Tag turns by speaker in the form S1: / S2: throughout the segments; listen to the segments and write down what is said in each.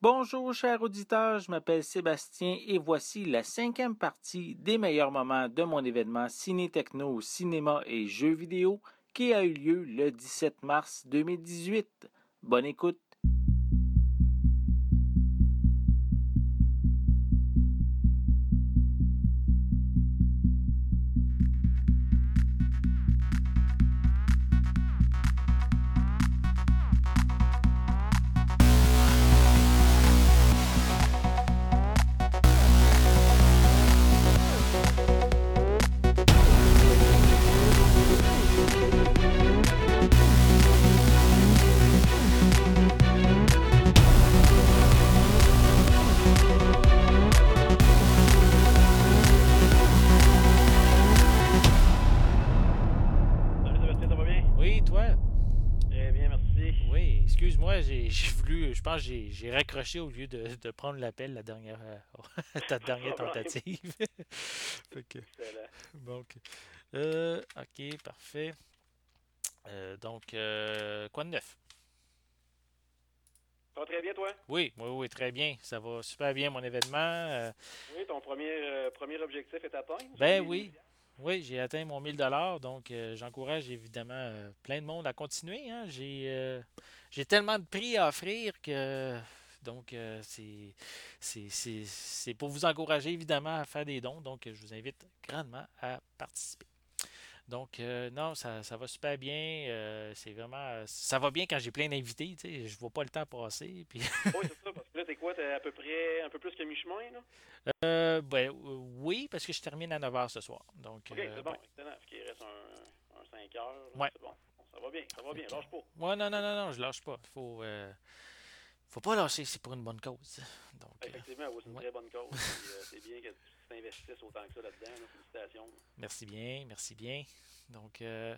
S1: Bonjour chers auditeurs, je m'appelle Sébastien et voici la cinquième partie des meilleurs moments de mon événement Ciné Techno, Cinéma et Jeux vidéo qui a eu lieu le 17 mars 2018. Bonne écoute. J'ai raccroché au lieu de, de prendre l'appel la dernière, euh, ta dernière tentative. Fait que, bon. Euh, ok, parfait. Euh, donc, euh, quoi de neuf?
S2: Ça va très bien, toi?
S1: Oui, oui, oui, très bien. Ça va super bien, mon événement. Euh,
S2: Oui, ton premier, euh, premier objectif est atteint?
S1: ben oui, oui, j'ai atteint mon 1000 dollars, donc euh, j'encourage évidemment euh, plein de monde à continuer. hein. J'ai euh, j'ai tellement de prix à offrir que donc c'est pour vous encourager évidemment à faire des dons. Donc je vous invite grandement à participer. Donc euh, non, ça, ça va super bien. euh, c'est vraiment ça va bien quand j'ai plein d'invités. Tu sais, je vois pas le temps passer. Puis
S2: Oui, c'est ça, parce que là, t'es quoi? T'es à peu près un peu plus que mi-chemin, là?
S1: euh, ben, euh, oui, parce que je termine à 9h ce soir. Donc
S2: Ok,
S1: euh,
S2: c'est bon,
S1: ouais.
S2: excellent. Qu'il reste un, un 5 heures. là,
S1: Ouais.
S2: C'est bon. Ça va bien, ça va bien, lâche pas.
S1: Ouais, non, non, non, non, je lâche pas. Faut, faut pas lâcher, c'est pour une bonne cause. Donc,
S2: Effectivement, c'est une
S1: ouais.
S2: très bonne cause. euh, c'est bien que tu t'investisses autant que ça là-dedans. là. Félicitations.
S1: merci bien, merci bien. Donc, euh,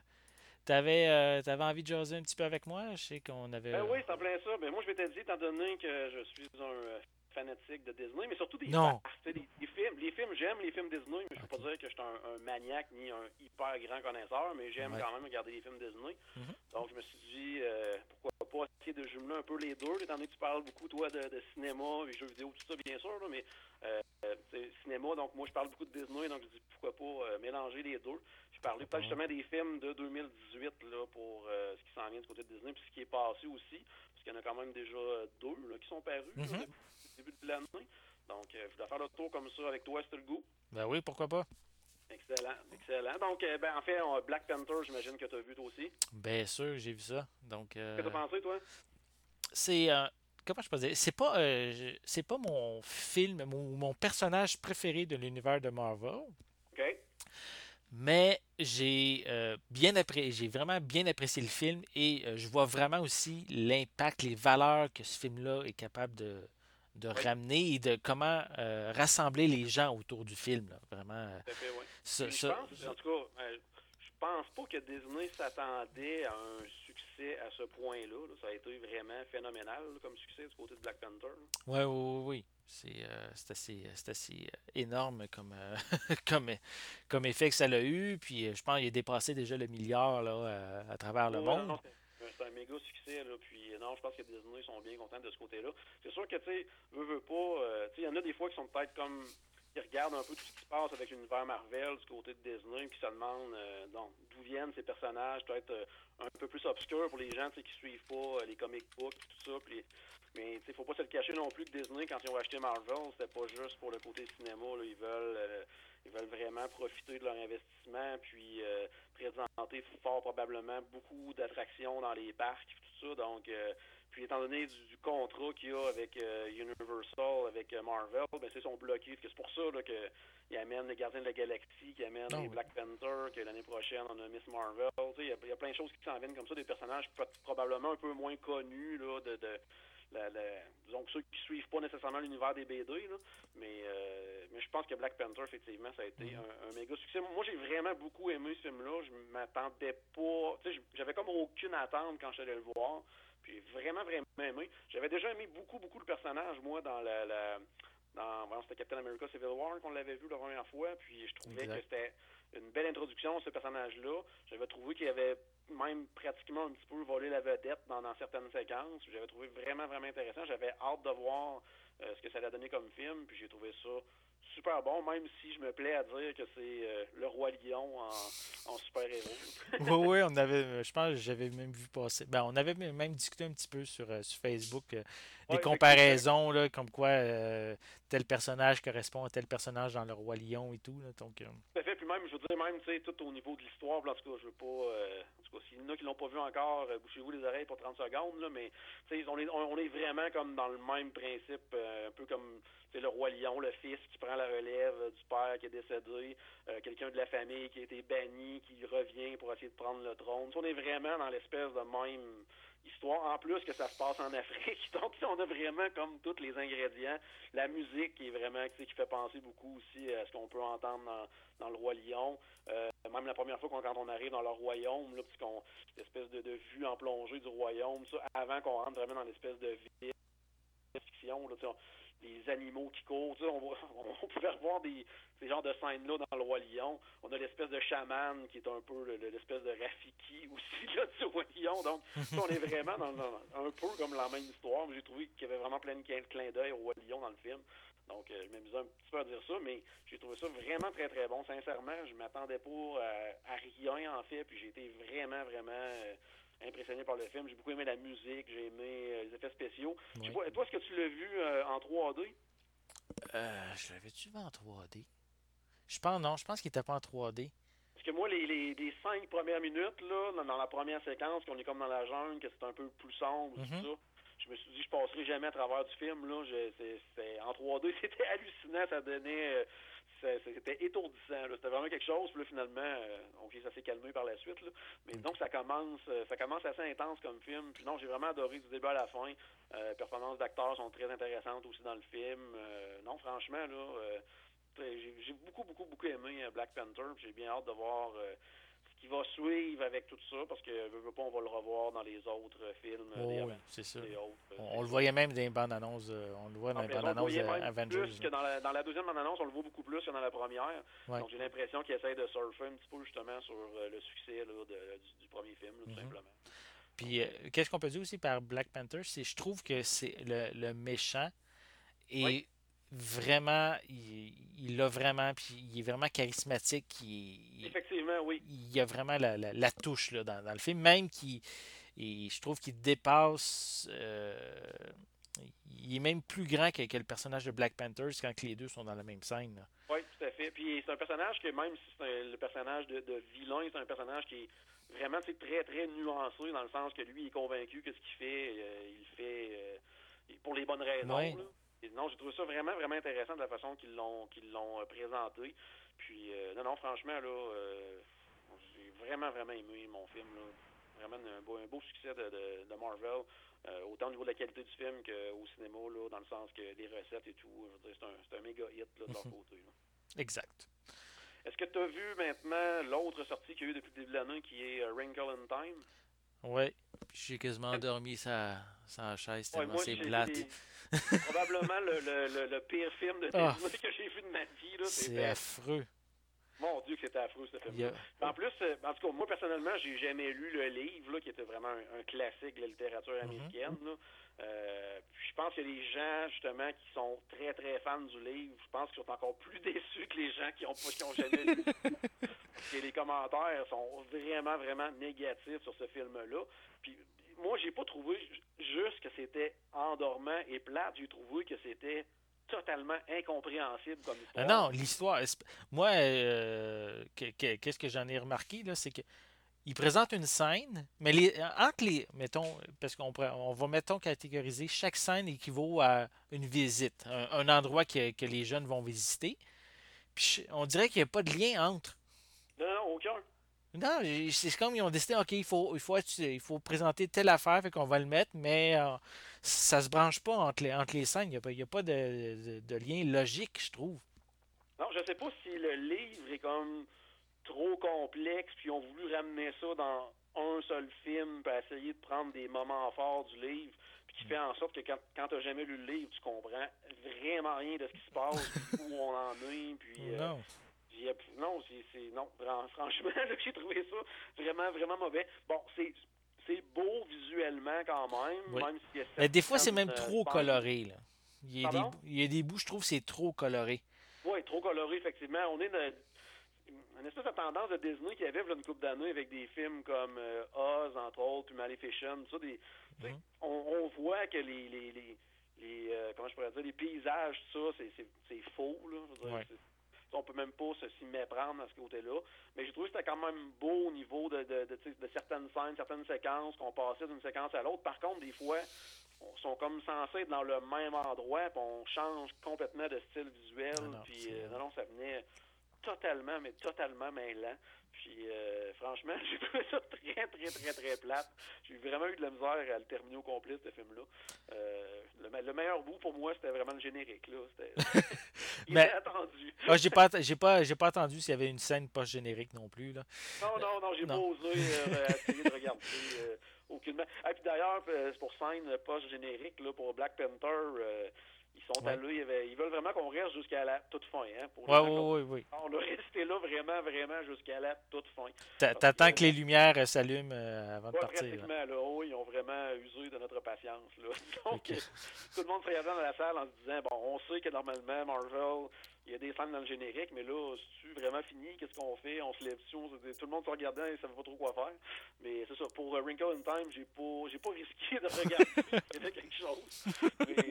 S1: t'avais, euh, t'avais envie de jaser un petit peu avec moi? Je sais qu'on avait.
S2: Ben oui, c'est en plein ça. Ben moi, je vais te dire, étant donné que je suis un euh, fanatique de Disney, mais surtout des
S1: Non.
S2: tu des, des films. Les films, j'aime les films Disney, mais je ne peux pas dire que je suis un, un maniaque ni un hyper grand connaisseur, mais j'aime
S1: Ouais.
S2: quand même regarder les films Disney.
S1: Mhm.
S2: Donc, je me suis dit, euh, pourquoi pas essayer de jumeler un peu les deux, étant donné que tu parles beaucoup, toi, de, de cinéma, et jeux vidéo, tout ça, bien sûr, là, mais euh, euh, cinéma, donc moi, je parle beaucoup de Disney, donc je dis, pourquoi pas euh, mélanger les deux. Je parlais pas
S1: bon.
S2: justement des films de 2018 là, pour euh, ce qui s'en vient du côté de Disney, puis ce qui est passé aussi, parce qu'il y en a quand même déjà deux là, qui sont parus là,
S1: Mhm.
S2: depuis le début de l'année. Donc, euh, je voulais faire le tour comme ça avec toi, c'est le goût.
S1: Ben oui, pourquoi pas?
S2: Excellent, excellent. Donc, euh, ben, en fait, on- Black Panther, j'imagine que tu as vu toi aussi.
S1: Bien sûr, j'ai vu ça. Donc, euh,
S2: Qu'est-ce que tu as pensé, toi?
S1: c'est. euh, comment je peux dire? C'est pas, euh, c'est pas mon film, mon, mon personnage préféré de l'univers de Marvel. Mais j'ai euh, bien appré- j'ai vraiment bien apprécié le film et euh, je vois vraiment aussi l'impact, les valeurs que ce film-là est capable de, de
S2: Oui.
S1: ramener et de comment rassembler les gens autour du film. là. Vraiment,
S2: fait, oui. je pense, en tout cas, pense pas que Disney s'attendait à un succès à ce point-là. là. Ça a été vraiment phénoménal là, comme succès du côté de Black Panther.
S1: Ouais, oui, oui, oui. C'est euh, c'est assez, c'est assez euh, énorme comme, euh, comme, comme effet que ça l'a eu. Puis euh, je pense qu'il a dépassé déjà le milliard là, à travers le
S2: Ouais,
S1: monde.
S2: c'est un- méga succès, là. Puis, non, je pense que Disney sont bien contents de ce côté-là. C'est sûr que, tu sais, veut, veut pas, euh, tu sais, il y en a des fois qui sont peut-être comme, qui regardent un peu tout ce qui se passe avec l'univers Marvel du côté de Disney, puis qui se demandent, euh, d'où viennent ces personnages, peut-être euh, un peu plus obscurs pour les gens, qui suivent pas euh, les comic books, tout ça, puis mais sais, faut pas se le cacher non plus que Disney, quand ils ont acheté Marvel, c'était pas juste pour le côté cinéma. Là, ils veulent euh, ils veulent vraiment profiter de leur investissement, puis présenter fort probablement beaucoup d'attractions dans les parcs, tout ça. Donc, puis étant donné du, du contrat qu'il y a avec euh, Universal, avec euh, Marvel, ben c'est sont bloqués. Fait que C'est pour ça ils amènent les Gardiens de la Galaxie, qu'ils amènent
S1: Ah
S2: les
S1: oui.
S2: Black Panther, que l'année prochaine on a Miss Marvel. Il y, a- il y a plein de choses qui s'en viennent comme ça, des personnages probablement un peu moins connus là, de, de la, la- disons que ceux qui suivent pas nécessairement l'univers des BD, là, mais, euh, mais je pense que Black Panther, effectivement, ça a été
S1: Mhm.
S2: un, un méga succès. Moi, j'ai vraiment beaucoup aimé ce film-là. Je m'attendais pas. Tu sais, j'avais comme aucune attente quand je suis allé le voir. Puis vraiment, vraiment aimé. J'avais déjà aimé beaucoup, beaucoup le personnage, moi, dans la. la dans, c'était Captain America Civil War qu'on l'avait vu la première fois. Puis je trouvais
S1: Exact.
S2: que c'était. une belle introduction à ce personnage-là. J'avais trouvé qu'il avait même pratiquement un petit peu volé la vedette dans, certaines séquences. J'avais trouvé vraiment, vraiment intéressant. J'avais hâte de voir euh, ce que ça allait donner comme film, puis j'ai trouvé ça super bon, même si je me plais à dire que c'est euh, le roi lion en, super-héros.
S1: oui, oui, on avait, je pense que j'avais même vu passer. Ben, on avait même discuté un petit peu sur, sur Facebook des comparaisons, là, comme quoi euh, tel personnage correspond à tel personnage dans Le Roi Lion et tout. Là, donc,
S2: euh... fait, puis même, je veux dire, même, tu sais, tout au niveau de l'histoire, en tout cas, je veux pas. Euh, en tout cas, s'il y en a qui l'ont pas vu encore, euh, bouchez-vous les oreilles pour 30 secondes, là, mais, tu sais, on est, on, est vraiment comme dans le même principe, un peu comme le roi lion, le fils qui prend la relève du père qui est décédé, quelqu'un de la famille qui a été banni, qui revient pour essayer de prendre le trône. on est vraiment dans l'espèce de même histoire. En plus que ça se passe en Afrique. Donc, on a vraiment comme tous les ingrédients. La musique qui est vraiment, qui fait penser beaucoup aussi à ce qu'on peut entendre dans, le Roi Lion. Euh, même la première fois quand on arrive dans le royaume, là, qu'on, l'espèce de, de, vue en plongée du royaume, ça, avant qu'on rentre vraiment dans l'espèce de vie fiction, là, les animaux qui courent. On, pouvait revoir des, ces genres de scènes-là dans le Roi Lion. On a l'espèce de chaman qui est un peu l'espèce de Rafiki aussi là, du Roi Lion. Donc, on est vraiment dans, un peu comme la même histoire. J'ai trouvé qu'il y avait vraiment plein de clins d'œil au Roi Lion dans le film. Donc, euh, je m'amusais un petit peu à dire ça, mais j'ai trouvé ça vraiment très, très bon. Sincèrement, je m'attendais pas à, rien, en fait, puis j'ai été vraiment, vraiment... Impressionné par le film. J'ai beaucoup aimé la musique, j'ai aimé euh, les effets spéciaux. toi, est-ce que tu l'as vu euh, en 3D?
S1: Euh, je l'avais-tu vu en 3D? Je pense non, je pense qu'il était pas en 3D.
S2: Parce que moi, les, les, cinq premières minutes, là, dans, la première séquence, qu'on est comme dans la jungle, que c'est un peu plus sombre, tout mm-hmm. ça, je me suis dit, je passerai jamais à travers du film. Là. en 3D, c'était hallucinant, ça donnait... C'était étourdissant. C'était vraiment quelque chose. Puis là, finalement, euh, OK, ça s'est calmé par la suite. Là. Mais donc, ça commence euh, ça commence assez intense comme film. Puis non, j'ai vraiment adoré du début à la fin. Euh, performances d'acteurs sont très intéressantes aussi dans le film. Euh, non, franchement, là, j'ai beaucoup, beaucoup, beaucoup aimé Black Panther. J'ai bien hâte de voir qui va suivre avec tout ça, parce que veux, pas, on va le revoir dans les autres films.
S1: Oh, oui, c'est ça. on, le voyait même dans les bandes annonces. Euh, on le voit dans ah, les bandes annonces Avengers.
S2: Plus que dans, la, dans la deuxième bande annonce, on le voit beaucoup plus que dans la première. Donc j'ai l'impression qu'il essaie de surfer un petit peu justement sur euh, le succès là, du, premier film, tout mhm. simplement.
S1: Puis euh, qu'est-ce qu'on peut dire aussi par Black Panther, c'est je trouve que c'est le, le méchant et vraiment, il, a vraiment, puis il est vraiment charismatique. Il,
S2: Oui.
S1: Il y a vraiment la, la, touche là, dans, dans, le film, même qui, je trouve qu'il dépasse. Euh, il est même plus grand que, le personnage de Black Panthers quand les deux sont dans la même scène.
S2: Oui, tout à fait. Puis c'est un personnage que même si c'est le personnage de, de vilain, c'est un personnage qui est vraiment très très nuancé dans le sens que lui il est convaincu que ce qu'il fait, euh, il fait euh, pour les bonnes raisons non, j'ai trouvé ça vraiment, vraiment intéressant de la façon qu'ils l'ont qu'ils l'ont euh, présenté. Puis, euh, non, non, franchement, là, euh, j'ai vraiment, vraiment aimé mon film. Là. Vraiment un beau, un beau succès de, de, Marvel, autant au niveau de la qualité du film qu'au cinéma, là, dans le sens que les recettes et tout. Je veux dire, c'est un, un méga hit là, de leur côté.
S1: Exact.
S2: Est-ce que tu as vu maintenant l'autre sortie qu'il y a eu depuis le début de l'année qui est Wrinkle in Time?
S1: Oui. J'ai quasiment dormi sa, sa chaise tellement c'est plate.
S2: Probablement le, le, le, pire film de ah. que j'ai vu de ma vie.
S1: C'est affreux.
S2: Mon Dieu, que c'était affreux, ce film. En plus, euh, en tout cas, moi, personnellement, j'ai jamais lu le livre, là, qui était vraiment un, classique de la littérature mhm. américaine. Euh, je pense que les gens, justement, qui sont très, très fans du livre, je pense qu'ils sont encore plus déçus que les gens qui n'ont qui ont jamais lu. Parce que les commentaires sont vraiment, vraiment négatifs sur ce film-là. Puis moi, j'ai pas trouvé juste que c'était endormant et plate. J'ai trouvé que c'était totalement incompréhensible comme histoire.
S1: non, l'histoire. Moi, euh, qu'est-ce que j'en ai remarqué, là, c'est que. Il présente une scène, mais les, entre les. Mettons, parce qu'on on va, mettons, catégoriser, chaque scène équivaut à une visite, un, endroit que, que, les jeunes vont visiter. Puis on dirait qu'il n'y a pas de lien entre.
S2: Non, non, aucun.
S1: Non, c'est comme ils ont décidé, OK, il faut, il faut, il faut présenter telle affaire, fait qu'on va le mettre, mais euh, ça se branche pas entre les, entre les scènes. Il n'y a, pas, a pas de, de, lien logique, je trouve.
S2: Non, je sais pas si le livre est comme trop complexe, puis ils ont voulu ramener ça dans un seul film, pour essayer de prendre des moments forts du livre, puis qui fait en sorte que quand, quand tu n'as jamais lu le livre, tu comprends vraiment rien de ce qui se passe, où on en est, puis... Euh, non, c'est non, franchement, j'ai trouvé ça vraiment, vraiment mauvais. Bon, c'est c'est beau visuellement quand même, même
S1: si Mais des fois, c'est même trop coloré. Là. Il, y a des, il y a des bouts, je trouve, c'est trop coloré.
S2: Oui, trop coloré, effectivement. On est dans une espèce de tendance de Disney qui avait une couple d'années avec des films comme euh, Oz, entre autres, puis Maleficent, ça, des, mm-hmm. on, on, voit que les, les, les, les euh, comment je pourrais dire, les paysages, tout ça, c'est faux, là. On peut même pas s'y méprendre à ce côté-là. Mais j'ai trouvé que c'était quand même beau au niveau de, de, de, de certaines scènes, certaines séquences, qu'on passait d'une séquence à l'autre. Par contre, des fois, on sont comme censés être dans le même endroit, puis on change complètement de style visuel. puis euh, non, non, ça venait totalement, mais totalement mêlant. Puis euh, franchement, j'ai trouvé ça très, très, très, très plate. J'ai vraiment eu de la misère à le terminer au complet, ce film-là. Euh, le, meilleur bout pour moi, c'était vraiment le générique. Là. C'était mais, attendu.
S1: ah, j'ai pas, j'ai pas, j'ai pas attendu s'il y avait une scène post-générique non plus. Là.
S2: Non, non, non, j'ai pas osé euh, essayer de regarder. aucunement. Et puis d'ailleurs, c'est pour scène post-générique, là, pour Black Panther ils sont allés, ils, veulent vraiment qu'on reste jusqu'à la toute fin. Hein,
S1: pour ouais, oui, oui,
S2: On a resté là vraiment, vraiment jusqu'à la toute fin.
S1: T'attends que les lumières euh, s'allument euh, avant de partir.
S2: Pratiquement, là. oui, ils ont vraiment usé de notre patience. Là. Donc, tout le monde se regardait dans la salle en se disant, bon, on sait que normalement, Marvel, il y a des scènes dans le générique, mais là, c'est vraiment fini, qu'est-ce qu'on fait? On se lève dessus, tout le monde se regardant et ne savait pas trop quoi faire. Mais c'est ça, pour Wrinkle in Time, j'ai pas j'ai pas risqué de regarder quelque chose. Mais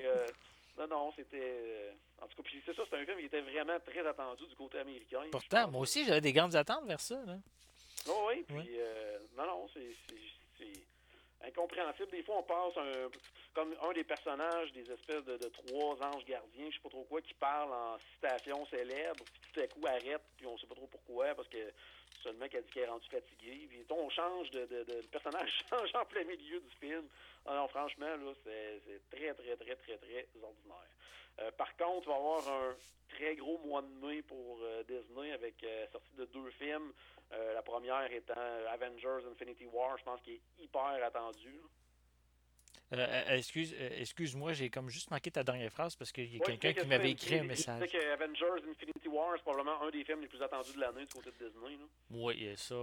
S2: c'était. Euh, en tout cas, puis c'est ça, c'est un film qui était vraiment très attendu du côté américain.
S1: Pourtant, moi aussi, j'avais des grandes attentes vers ça. Là.
S2: Oh, oui, puis. Euh, non, non, c'est incompréhensible. Des fois, on passe un, comme un des personnages des espèces de, trois anges gardiens, je sais pas trop quoi, qui parle en citation célèbre, puis tout à coup arrête, puis on sait pas trop pourquoi, parce que c'est le mec a dit qu'il est rendu fatigué. Puis on change de, de, de, le personnage change en plein milieu du film. Alors ah franchement, là, c'est très, très, très, très, très ordinaire. Euh, par contre, il va y avoir un très gros mois de mai pour euh, Disney avec euh, sortie de deux films. la première étant Avengers Infinity War, je pense qu'il est hyper attendu.
S1: Euh, euh, excuse, euh, excuse-moi, j'ai comme juste manqué ta dernière phrase parce qu'il y a quelqu'un qui m'avait écrit un message.
S2: Tu sais que Avengers Infinity War, c'est probablement un des films les plus attendus de l'année du côté de Disney.
S1: Oui, ça,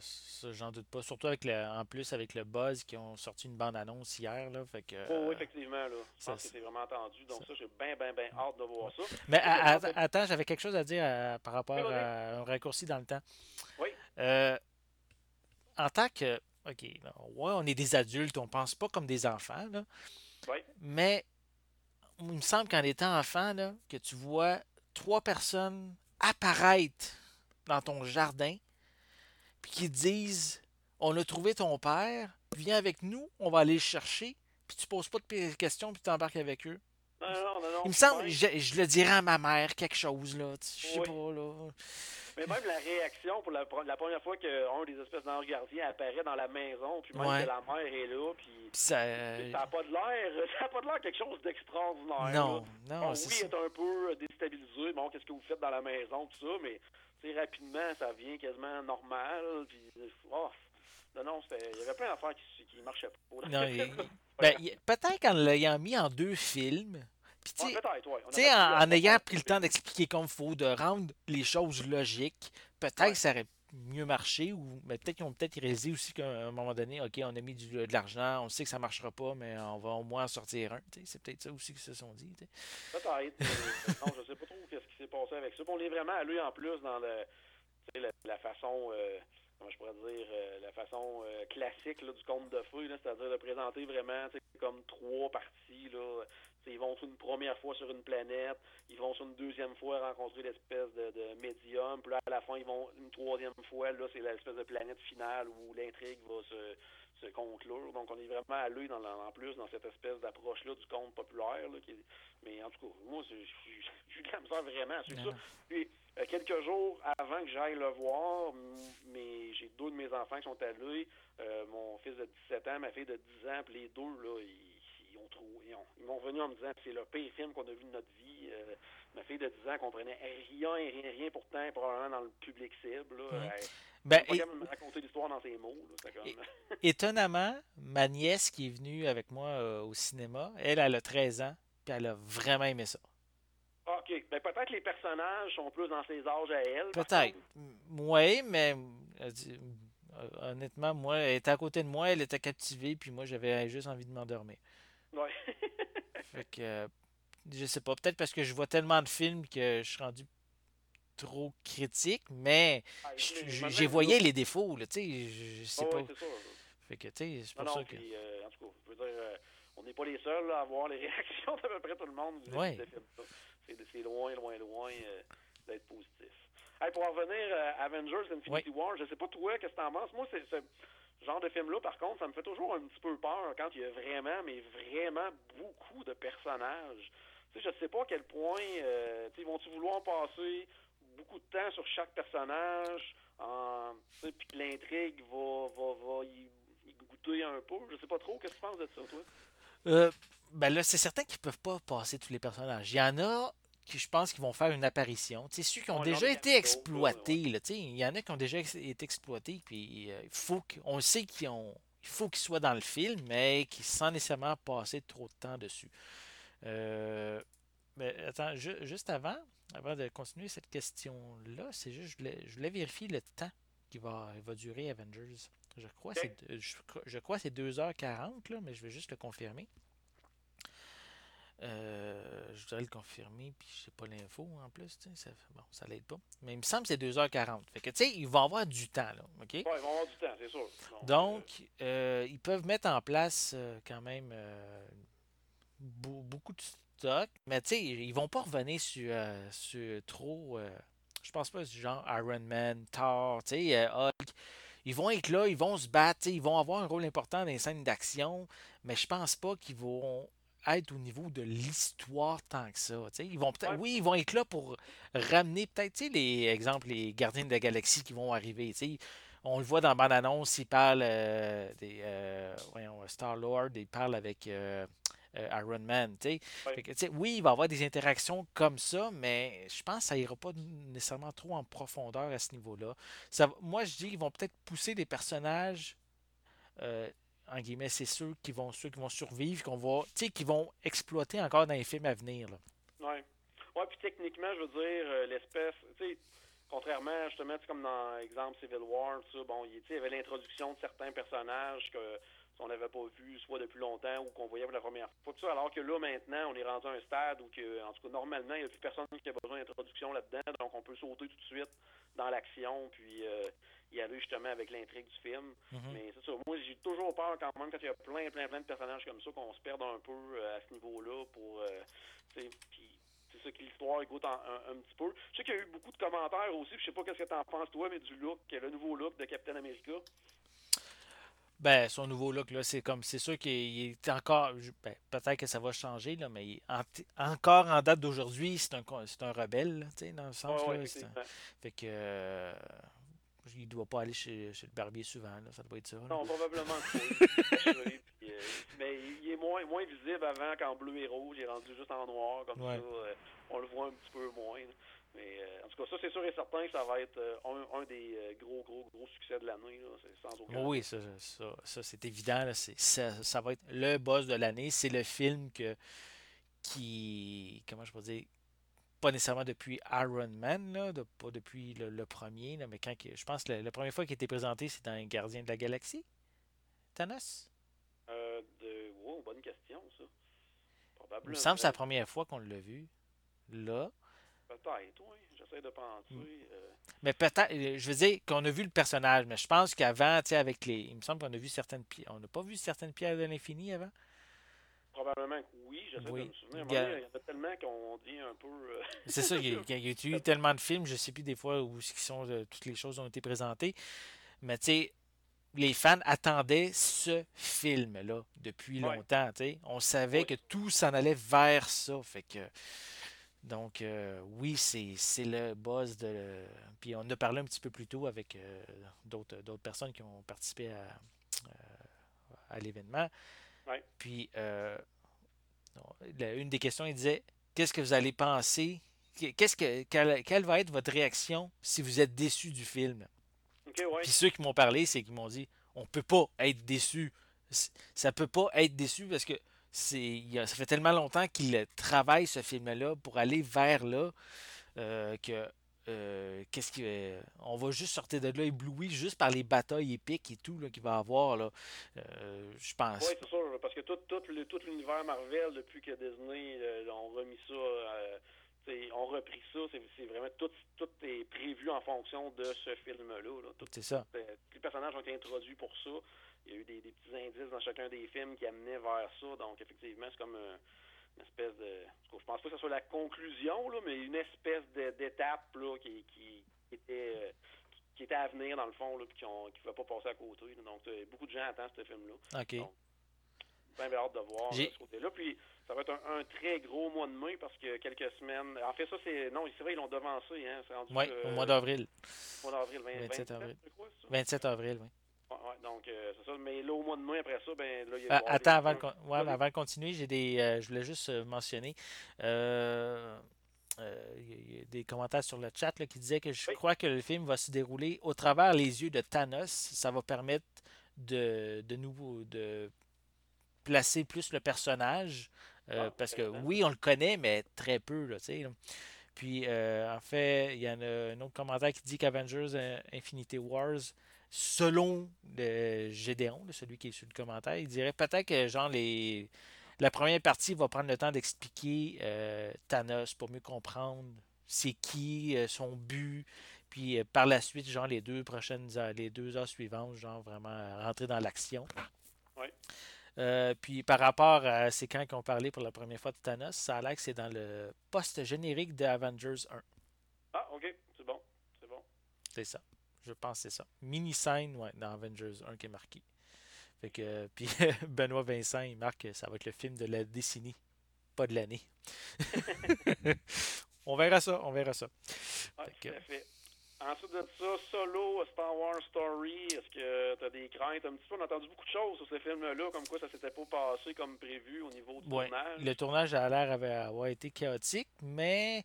S1: ça j'en doute pas. Surtout avec le, en plus avec le buzz qui ont sorti une bande-annonce hier. Là, fait que,
S2: oh, oui, effectivement. Là. Je pense que c'est vraiment attendu. Donc ça, j'ai bien, bien, bien hâte de voir ça.
S1: Mais attends, j'avais quelque chose à dire par rapport à un raccourci dans le temps.
S2: Oui.
S1: en tant que OK, ouais, on est des adultes, on pense pas comme des enfants, là. Mais il me semble qu'en étant enfant, là, que tu vois trois personnes apparaître dans ton jardin, puis qui disent On a trouvé ton père, viens avec nous, on va aller le chercher, puis tu poses pas de questions, puis tu embarques avec eux.
S2: Non, non, non,
S1: il me semble, je, le dirais à ma mère, quelque chose, là. Je sais pas, là.
S2: Mais même la réaction pour la, première fois qu'un des espèces gardiens apparaît dans la maison, puis même que la mère est là, puis
S1: ça
S2: n'a pas de l'air, ça a pas de l'air quelque chose d'extraordinaire.
S1: Non, non,
S2: bon, oui, est un peu déstabilisé. Bon, qu'est-ce que vous faites dans la maison, tout ça, mais rapidement, ça vient quasiment normal. Puis, oh, non, non, il y avait plein d'affaires qui ne marchaient pas. Non,
S1: ben, peut-être qu'en l'ayant mis en deux films, en, ayant pris le temps d'expliquer comme il faut, de rendre les choses logiques, peut-être que ça aurait mieux marché, ou mais peut-être qu'ils ont peut-être réalisé aussi qu'à un moment donné, OK, on a mis du, de l'argent, on sait que ça ne marchera pas, mais on va au moins en sortir un. C'est peut-être ça aussi qu'ils se sont dit.
S2: Peut-être. non, je sais pas trop ce qui s'est passé avec ça. On est vraiment allé en plus dans le, la, façon. Euh, comment je pourrais dire, euh, la façon euh, classique du conte de feu, c'est-à-dire de présenter vraiment comme trois parties. Là, ils vont une première fois sur une planète, ils vont sur une deuxième fois rencontrer l'espèce de, de médium, puis là, à la fin, ils vont une troisième fois, là, c'est l'espèce de planète finale où l'intrigue va se, se conclure. Donc, on est vraiment allé dans, en plus dans cette espèce d'approche-là du conte populaire. Là, qui mais en tout cas, moi, je suis comme ça vraiment. C'est ça. Puis, euh, quelques jours avant que j'aille le voir, mais j'ai deux de mes enfants qui sont allés. Euh, mon fils de 17 ans, ma fille de 10 ans, puis les deux, là, ils ils, m'ont venu en me disant que c'est le pire film qu'on a vu de notre vie. Euh, ma fille de 10 ans comprenait rien, rien, rien pourtant, probablement dans le public cible. Là. Ben, pas me raconter l'histoire dans ses mots.
S1: étonnamment, ma nièce qui est venue avec moi euh, au cinéma, elle, elle a 13 ans, puis elle a vraiment aimé ça.
S2: OK. Ben, peut-être que les personnages sont plus dans ses âges à elle.
S1: Peut-être. Oui, mais honnêtement, moi, elle était à côté de moi, elle était captivée, puis moi, j'avais juste envie de m'endormir.
S2: Ouais.
S1: fait que, je sais pas, peut-être parce que je vois tellement de films que je suis rendu trop critique, mais ah, j'ai voyé les défauts, là, tu sais, je, sais pas. Fait que, tu sais, c'est pour ça que...
S2: Euh, en tout cas, je veux dire, euh, on n'est pas les seuls à voir les réactions d'à peu près tout le monde. C'est loin, loin, loin euh, d'être positif. Hey, pour en revenir à Avengers Infinity War, je sais pas toi, qu'est-ce que t'en penses? Moi, c'est ce genre de film-là, par contre, ça me fait toujours un petit peu peur quand il y a vraiment, mais vraiment beaucoup de personnages. Tu sais, je sais pas à quel point, euh, vont-ils vouloir passer beaucoup de temps sur chaque personnage, en, puis que l'intrigue va, va, va y, goûter un peu. Je sais pas trop. Qu'est-ce que tu penses de ça, toi?
S1: Euh, ben là, c'est certain qu'ils peuvent pas passer tous les personnages. Il y en a qui, je pense, qui vont faire une apparition. sais, ceux qui ont déjà été exploités, il y en a qui ont déjà été exploités, puis euh, faut qu'on sait qu'ils ont. Il faut qu'ils soient dans le film, mais qu'ils sans nécessairement passer trop de temps dessus. Euh, mais attends, juste avant, avant de continuer cette question-là, c'est juste, je voulais, vérifier le temps qui va, va durer Avengers. Je crois que c'est je, je crois c'est 2h40, là, mais je vais juste le confirmer. Euh, je voudrais le confirmer, puis je sais pas l'info en plus, ça, bon, ça l'aide pas. Mais il me semble que c'est 2h40. Fait que, tu sais, ils vont avoir du temps, là, OK?
S2: ils vont avoir du temps, c'est sûr.
S1: Donc, euh, ils peuvent mettre en place euh, quand même beaucoup de stock, mais tu sais, ils vont pas revenir sur, sur trop, je pense pas du genre Iron Man, Thor, tu sais, Hulk. Ils vont être là, ils vont se battre, ils vont avoir un rôle important dans les scènes d'action, mais je pense pas qu'ils vont être au niveau de l'histoire tant que ça. Ils vont Oui, ils vont être là pour ramener peut-être les exemples, les gardiens de la galaxie qui vont arriver. On le voit dans la bande-annonce, ils parlent euh, des euh, Star-Lord, ils parlent avec euh, Iron Man. oui, il va y avoir des interactions comme ça, mais je pense que ça ira pas nécessairement trop en profondeur à ce niveau-là. Moi, je dis qu'ils vont peut-être pousser des personnages en guillemets, c'est ceux qui vont ceux qui vont survivre, qu'on va, qui vont exploiter encore dans les films à venir.
S2: Oui. Ouais, puis techniquement, je veux dire, euh, l'espèce, tu sais, contrairement justement, comme dans exemple Civil War, bon, il y avait l'introduction de certains personnages que on n'avait pas vu soit depuis longtemps ou qu'on voyait pour la première fois. Alors que là, maintenant, on est rendu à un stade où, que, en tout cas, normalement, il n'y a plus personne qui a besoin d'introduction là-dedans, donc on peut sauter tout de suite dans l'action, puis euh, y aller justement avec l'intrigue du film. Mhm. Mais c'est ça, moi j'ai toujours peur quand même quand il y a plein, plein, plein de personnages comme ça qu'on se perde un peu euh, à ce niveau-là pour euh, puis c'est ça que l'histoire goûte un, petit peu. Je sais qu'il y a eu beaucoup de commentaires aussi, je sais pas qu'est-ce que t'en penses toi, mais du look, le nouveau look de Captain America.
S1: Ben, son nouveau look, là, c'est comme, c'est sûr qu'il est encore, ben, peut-être que ça va changer, là, mais encore en date d'aujourd'hui, c'est un, c'est un rebelle, tu sais, dans le sens, là, fait que, euh, il doit pas aller chez, le barbier souvent, là. ça doit être ça.
S2: Non, probablement pas. Euh, mais il est moins, moins visible avant qu'en bleu et rouge, il est rendu juste en noir, comme ça, euh, on le voit un petit peu moins. Mais euh, en tout cas, ça, c'est sûr et certain que ça va être un, des gros, gros, gros succès de l'année, sans aucun
S1: Oui, ça, ça, ça c'est évident. Là, ça, ça va être le boss de l'année. C'est le film que qui, comment je peux dire, pas nécessairement depuis Iron Man, là, pas depuis le, premier, là, mais quand je pense que la, première fois qu'il été présenté, c'est dans Gardien de la Galaxie. Thanos?
S2: Euh, de... bonne question, ça.
S1: Probablement. Il me semble que c'est la première fois qu'on l'a vu. Là.
S2: Peut-être, oui. J'essaie de penser. Mm. Euh.
S1: Mais peut-être, euh, je veux dire qu'on a vu le personnage, mais je pense qu'avant, tu sais, avec les. Il me semble qu'on a vu certaines pierres. On n'a pas vu certaines pierres de l'infini avant?
S2: Probablement que oui, j'essaie oui. de me souvenir. Il y, en a tellement qu'on dit un peu. Euh,
S1: c'est ça, il y, a, il y, a eu tellement de films, je ne sais plus des fois où sont, euh, toutes les choses ont été présentées. Mais tu sais, les fans attendaient ce film-là depuis longtemps. On savait que tout s'en allait vers ça. Fait que. Donc, euh, oui, c'est le buzz de. Puis on a parlé un petit peu plus tôt avec d'autres personnes qui ont participé à, à l'événement. Puis, euh, une des questions, il disait Qu'est-ce que vous allez penser? Qu'est-ce que, quelle, va être votre réaction si vous êtes déçu du film? Puis ceux qui m'ont parlé, c'est qu'ils m'ont dit On peut pas être déçu. Ça peut pas être déçu parce que c'est, ça fait tellement longtemps qu'il travaille ce film-là pour aller vers là euh, que euh, qu'est-ce qui on va juste sortir de là ébloui juste par les batailles épiques et tout qu'il va avoir là. Euh, je pense.
S2: Oui, c'est sûr, parce que tout, tout, tout l'univers Marvel depuis que Disney ont remis ça on repris ça, c'est vraiment tout, tout est prévu en fonction de ce film-là.
S1: C'est ça.
S2: les personnages ont été introduits pour ça. Il y a eu des, petits indices dans chacun des films qui amenaient vers ça. Donc, effectivement, c'est comme euh, une espèce de. Je pense pas que ce soit la conclusion, là, mais une espèce d'étape qui, qui, était. Euh, qui était à venir dans le fond, là, puis qui ne pas passer à côté. Donc, beaucoup de gens attendent ce film-là.
S1: OK. Donc,
S2: bien hâte de voir ce côté-là. Puis, ça va être un, très gros mois de mai parce que quelques semaines. En fait, ça, c'est. Non, c'est vrai, ils l'ont devancé. Hein,
S1: oui, au mois d'avril.
S2: Au mois d'avril,
S1: 27, avril. 27 avril, oui.
S2: Ouais, donc, euh, c'est ça. Mais là, au mois de mai, après ça, ben, là, il y
S1: a. Ah, attends, avant, de, ouais, avant de continuer, j'ai des. Euh, je voulais juste euh, mentionner. Euh, il y a des commentaires sur le chat là, qui disaient que je crois que le film va se dérouler au travers les yeux de Thanos. Ça va permettre de, de nouveau de placer plus le personnage ah, parce que oui, on le connaît, mais très peu. Là, Puis, euh, en fait, il y a un, autre commentaire qui dit qu'Avengers Infinity Wars, selon le Gédéon, celui qui est sur le commentaire, il dirait peut-être que genre les. La première partie va prendre le temps d'expliquer Thanos pour mieux comprendre c'est qui, son but, puis par la suite, genre les deux prochaines les deux heures suivantes, genre vraiment rentrer dans l'action.
S2: Oui.
S1: Euh, puis par rapport à ces camps qui ont parlé pour la première fois de Thanos, ça a l'air que c'est dans le poste générique de Avengers 1.
S2: Ah, ok, c'est bon. C'est bon.
S1: C'est ça. Je pense que c'est ça. Mini scène, ouais, dans Avengers 1 qui est marqué. Fait que, puis Benoît Vincent, il marque que ça va être le film de la décennie, pas de l'année. on verra ça, on verra ça.
S2: tout à fait. Ensuite de ça, Solo, Star Wars Story, est-ce que tu as des craintes? Un petit peu? On a entendu beaucoup de choses sur ce film-là, comme quoi ça s'était pas passé comme prévu au niveau du tournage.
S1: Le tournage a l'air d'avoir été chaotique, mais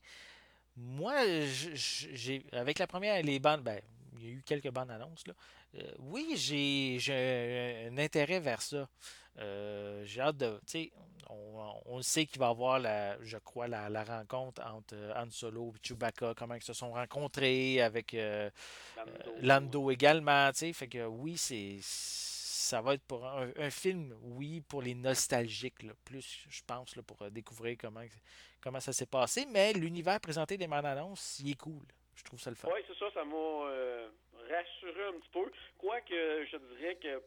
S1: moi, j'ai avec la première, les bandes, ben, y a eu quelques bandes annonces, là. Euh, oui, j'ai un intérêt vers ça. Euh, j'ai hâte de. On, on sait qu'il va y avoir, la, je crois, la, rencontre entre euh, Han Solo et Chewbacca, comment ils se sont rencontrés avec Lando. également. Fait que oui, c'est ça va être pour un, film, oui, pour les nostalgiques, plus, je pense, là, pour découvrir comment, comment ça s'est passé. Mais l'univers présenté des bandes annonces, il est cool. Je trouve ça le fun.
S2: Oui, c'est ça, ça m'a rassuré un petit peu. Quoique, je dirais que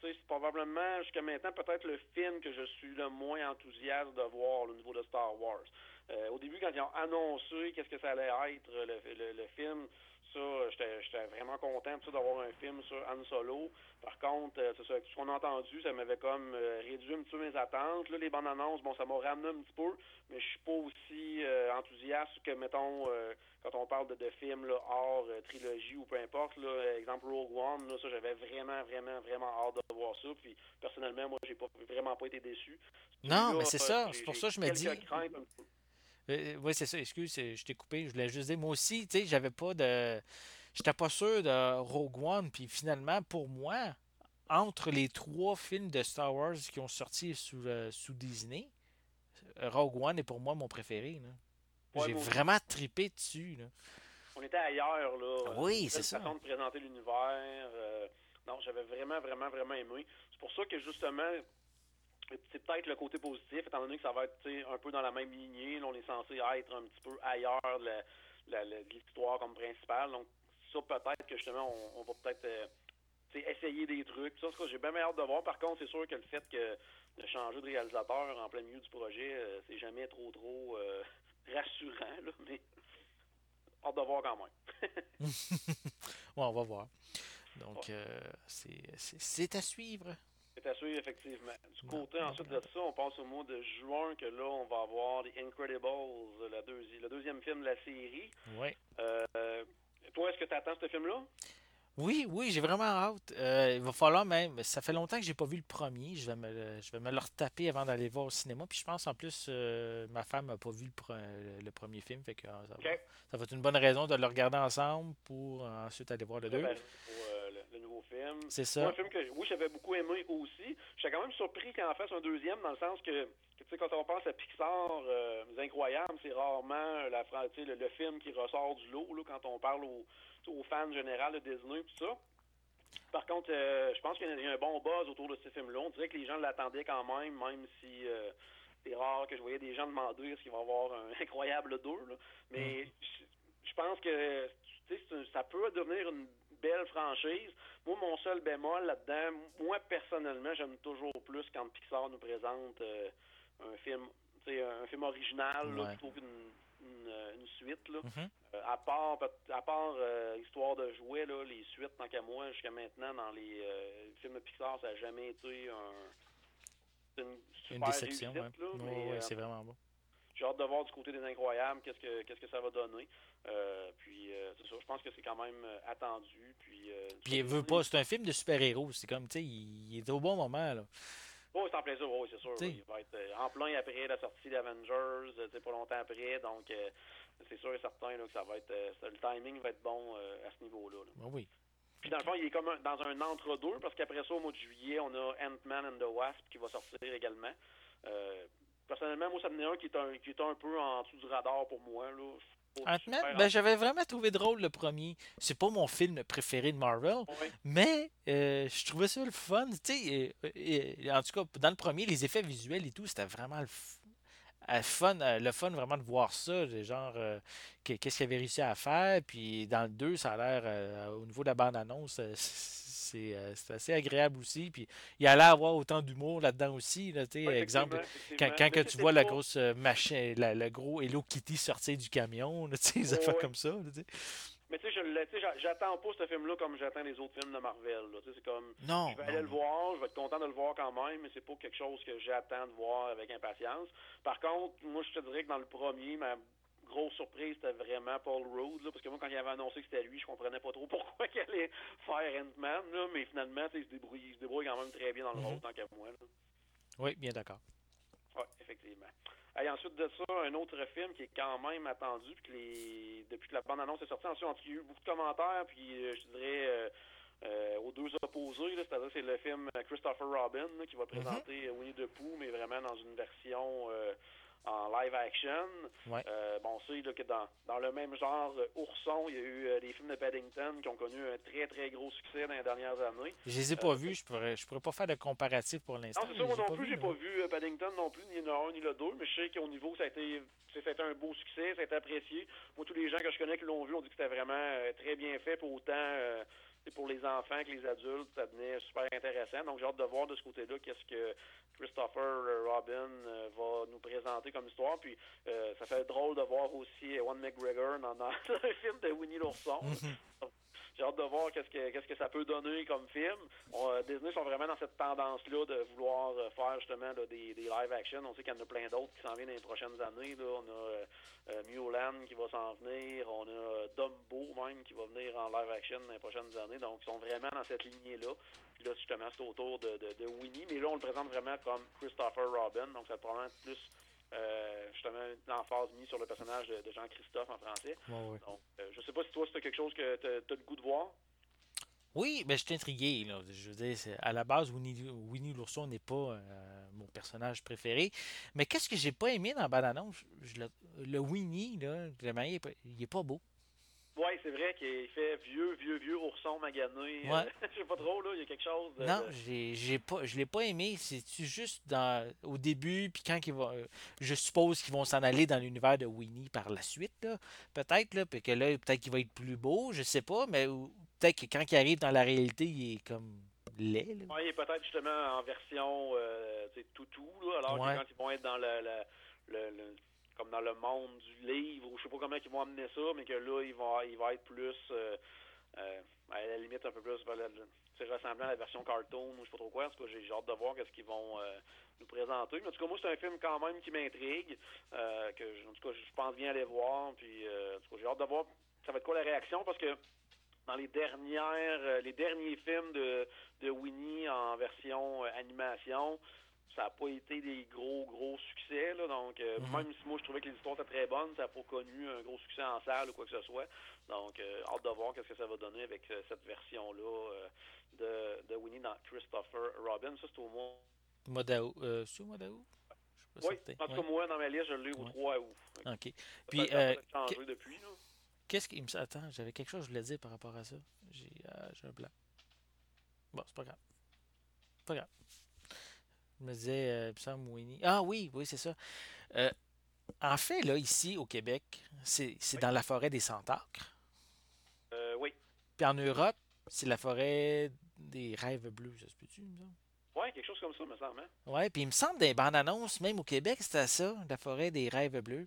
S2: c'est probablement jusqu'à maintenant peut-être le film que je suis le moins enthousiaste de voir au niveau de Star Wars. Euh, au début, quand ils ont annoncé qu'est-ce que ça allait être le, le film, ça, j'étais vraiment content d'avoir un film sur Han Solo. Par contre, euh, c'est ça, ce qu'on a entendu, ça m'avait comme euh, réduit un petit peu mes attentes. Là, les bandes annonces, bon, ça m'a ramené un petit peu, mais je suis pas aussi euh, enthousiaste que, mettons, quand on parle de, de films là, hors trilogie ou peu importe, là, exemple Rogue One, là, ça, j'avais vraiment, vraiment, vraiment hâte de voir ça. Puis, personnellement, moi, j'ai pas, vraiment pas été déçu.
S1: Non, mais c'est ça, c'est pour ça que je me dis. Euh, oui, c'est ça, excuse, je t'ai coupé. Je voulais juste dire, moi aussi, tu sais, j'avais pas de. J'étais pas sûr de Rogue One, puis finalement, pour moi, entre les trois films de Star Wars qui ont sorti sous, euh, sous Disney, Rogue One est pour moi mon préféré. J'ai vraiment tripé dessus. Là.
S2: On était ailleurs, là.
S1: Oui, c'est ça.
S2: façon de présenter l'univers. Euh, non, j'avais vraiment, vraiment, vraiment aimé. C'est pour ça que justement, c'est peut-être le côté positif, étant donné que ça va être un peu dans la même lignée. on est censé être un petit peu ailleurs de l'histoire comme principale. Donc, ça, peut-être que justement, on, va peut-être euh, essayer des trucs. Ça, j'ai bien hâte de voir. Par contre, c'est sûr que le fait que de changer de réalisateur en plein milieu du projet, euh, c'est jamais trop, trop euh, rassurant. Là, mais hâte de voir quand même.
S1: ouais, on va voir. Donc, c'est à suivre.
S2: C'est à suivre, effectivement. Du côté, ben, ensuite de ça, on passe au mois de juin, que là, on va avoir The Incredibles, euh, la le deuxième film de la série.
S1: Oui.
S2: Euh, toi, est-ce que tu attends ce film-là?
S1: Oui, oui, j'ai vraiment hâte. Euh, il va falloir même. Ça fait longtemps que j'ai pas vu le premier. Je vais me, je vais me le retaper avant d'aller voir au cinéma. Puis je pense en plus, ma femme n'a pas vu le, le, premier film. Fait que ça, va, être une bonne raison de le regarder ensemble pour ensuite aller voir le
S2: 2 de nouveaux films.
S1: C'est ça.
S2: Un film que, oui, j'avais beaucoup aimé aussi. J'étais quand même surpris qu'il en fasse un deuxième, dans le sens que, tu sais, quand on pense à Pixar, euh, incroyable, c'est rarement la, le, le film qui ressort du lot là, quand on parle aux, fans généraux de Disney tout ça. Par contre, euh, je pense qu'il y a un bon buzz autour de ce film-là. On dirait que les gens l'attendaient quand même, même si... Euh, c'est rare que je voyais des gens demander est-ce qu'il va y avoir un incroyable 2. Là. Mais mm. je, pense que ça peut devenir une belle franchise. Moi, mon seul bémol là-dedans, moi personnellement, j'aime toujours plus quand Pixar nous présente euh, un film, un film original plutôt qu'une une, suite. Là. Mm-hmm. Euh, à part, à part euh, Histoire de jouer, là, les suites, tant qu'à moi, jusqu'à maintenant, dans les films de Pixar, ça n'a jamais été un, une super une déception.
S1: ouais. c'est vraiment bon
S2: j'ai hâte de voir du côté des incroyables qu'est-ce que qu'est-ce que ça va donner. Euh, puis euh, c'est ça, je pense que c'est quand même euh, attendu. Puis,
S1: puis il veut pas, c'est un film de super-héros. C'est comme, tu sais, il, est au bon moment là.
S2: Oh, c'est en plaisir, oui, c'est sûr. Il va être en plein après la sortie d'Avengers, pas longtemps après, donc c'est sûr et certain là, que ça va être le timing va être bon à ce niveau-là.
S1: Ah oui.
S2: Puis dans le fond, il est comme dans un entre-deux, parce qu'après ça, au mois de juillet, on a Ant-Man and the Wasp qui va sortir également. Personnellement, moi, ça me un qui est un, qui est un peu en dessous du radar pour moi. Là.
S1: ben, j'avais vraiment trouvé drôle le premier. C'est pas mon film préféré de Marvel, mais euh, je trouvais ça le fun. Tu sais, en tout cas, dans le premier, les effets visuels et tout, c'était vraiment le fun, euh, le fun vraiment de voir ça, genre euh, qu'est-ce qu'il avait réussi à faire. Puis dans le 2, ça a l'air, au niveau de la bande-annonce, euh, c'est assez agréable aussi. Puis il y a l'air avoir autant d'humour là-dedans aussi. Là, exemple, quand, quand que tu vois la grosse euh, machine, le gros Hello Kitty sortir du camion, là, des affaires comme ça.
S2: mais tu sais, j'attends pas ce film-là comme j'attends les autres films de Marvel. C'est comme,
S1: non,
S2: je vais aller le voir, je vais être content de le voir quand même, mais c'est pas quelque chose que j'attends de voir avec impatience. Par contre, moi, je te dirais que dans le premier, ma grosse surprise, c'était vraiment Paul Rudd, parce que moi, quand il avait annoncé que c'était lui, je comprenais pas trop pourquoi il allait faire Ant-Man, mais finalement, il se, débrouille, il se débrouille quand même très bien dans le rôle, mhm. tant qu'à moi.
S1: Oui, bien d'accord.
S2: Oui, effectivement. Et ensuite de ça, un autre film qui est quand même attendu, puis que les... depuis que la bande-annonce est sortie, ensuite, il y a eu beaucoup de commentaires, puis euh, je dirais... Euh, euh, aux deux opposés, c'est-à-dire c'est le film Christopher Robin qui va mhm. présenter Winnie the Pooh, mais vraiment dans une version en live action. Euh, bon, c'est que dans, dans le même genre euh, ourson, il y a eu euh, des films de Paddington qui ont connu un très très gros succès dans les dernières années.
S1: Je les ai pas vus, je pourrais je pourrais pas faire de comparatif pour l'instant.
S2: Non, c'est ça, moi non plus, j'ai pas vu Paddington non plus, ni le 1 ni le 2, mais je sais qu'au niveau ça a été c'était un beau succès, ça a été apprécié. Moi, tous les gens que je connais qui l'ont vu ont dit que c'était vraiment très bien fait pour autant pour les enfants que les adultes, ça devenait super intéressant. Donc, j'ai hâte de voir de ce côté-là qu'est-ce que Christopher euh, Robin euh, va nous présenter comme histoire. Puis, euh, ça fait drôle de voir aussi Ewan McGregor dans, dans le film de Winnie l'ourson. Mhm. J'ai hâte de voir qu'est-ce que qu'est-ce que ça peut donner comme film. On, Disney sont vraiment dans cette tendance-là de vouloir faire justement des, des live action. On sait qu'il y en a plein d'autres qui s'en viennent dans les prochaines années. On a euh, Mulan qui va s'en venir. On a Dumbo même qui va venir en live action dans les prochaines années. Donc ils sont vraiment dans cette lignée-là. Puis là, justement, c'est autour de, de, Winnie. Mais là, on le présente vraiment comme Christopher Robin. Donc ça probablement plus euh, justement l'emphase mise sur le personnage de, Jean-Christophe en français. Donc, euh, je sais pas si toi, c'est quelque chose que tu as, le goût de voir.
S1: Oui, mais je suis intrigué. Là. Je veux dire, à la base, Winnie, Winnie l'ourson n'est pas euh, mon personnage préféré. Mais qu'est-ce que j'ai pas aimé dans Bananon? le, le, Winnie, là, il est, pas, il est pas beau.
S2: C'est vrai qu'il fait vieux, vieux, vieux ourson magané. Ouais. je sais pas trop, là, il y a quelque chose. De...
S1: Non, j'ai, j'ai pas, je l'ai pas aimé. C'est-tu juste dans, au début, puis quand il va. Je suppose qu'ils vont s'en aller dans l'univers de Winnie par la suite, là. Peut-être, là, puis que là, peut-être qu'il va être plus beau, je sais pas, mais peut-être que quand il arrive dans la réalité, il est comme laid. Là.
S2: Ouais, il est peut-être justement en version euh, toutou, là, alors que quand ils vont être dans le, le comme dans le monde du livre, ou je sais pas comment ils vont amener ça, mais que là, il va, il va être plus, euh, euh, à la limite, un peu plus ressemblant à la version cartoon, ou je sais pas trop quoi. En j'ai hâte de voir qu'est-ce qu'ils vont euh, nous présenter. Mais en tout cas, moi, c'est un film quand même qui m'intrigue, que en tout cas, je pense bien aller voir. Puis, en tout cas, j'ai hâte de voir ça va être quoi la réaction, parce que dans les dernières, les derniers films de, de Winnie en version animation, ça n'a pas été des gros, gros succès. Là, donc, euh,
S1: Mhm.
S2: même si moi je trouvais que les histoires étaient très bonnes, ça n'a pas connu un gros succès en salle ou quoi que ce soit. Donc, euh, hâte de voir qu'est-ce que ça va donner avec euh, cette version-là de, de Winnie dans Christopher Robin. Ça, c'est au mois.
S1: Mois d'août. Euh, c'est au mois d'août?
S2: Oui,
S1: certain.
S2: en tout cas, moi, dans ma liste, je l'ai au
S1: Ouais.
S2: 3 août.
S1: OK.
S2: Puis,
S1: Puis,
S2: ça a peut-être changé depuis. Là.
S1: Qu'est-ce qui me. Attends, j'avais quelque chose que je voulais dire par rapport à ça. J'ai euh, j'ai un blanc. Bon, c'est pas grave. Pas grave. Je me disais, euh, semble Winnie. Ah oui, oui, c'est ça. Euh, en fait, là, ici, au Québec, c'est
S2: Oui.
S1: dans la forêt des Centaures.
S2: Euh, oui.
S1: Puis en Europe, c'est la forêt des rêves bleus, ça se peut-tu, me semble?
S2: Ouais, quelque chose comme ça, me semble. Hein?
S1: Ouais, puis il me semble des bandes annonces, même au Québec, c'était ça, la forêt des rêves bleus.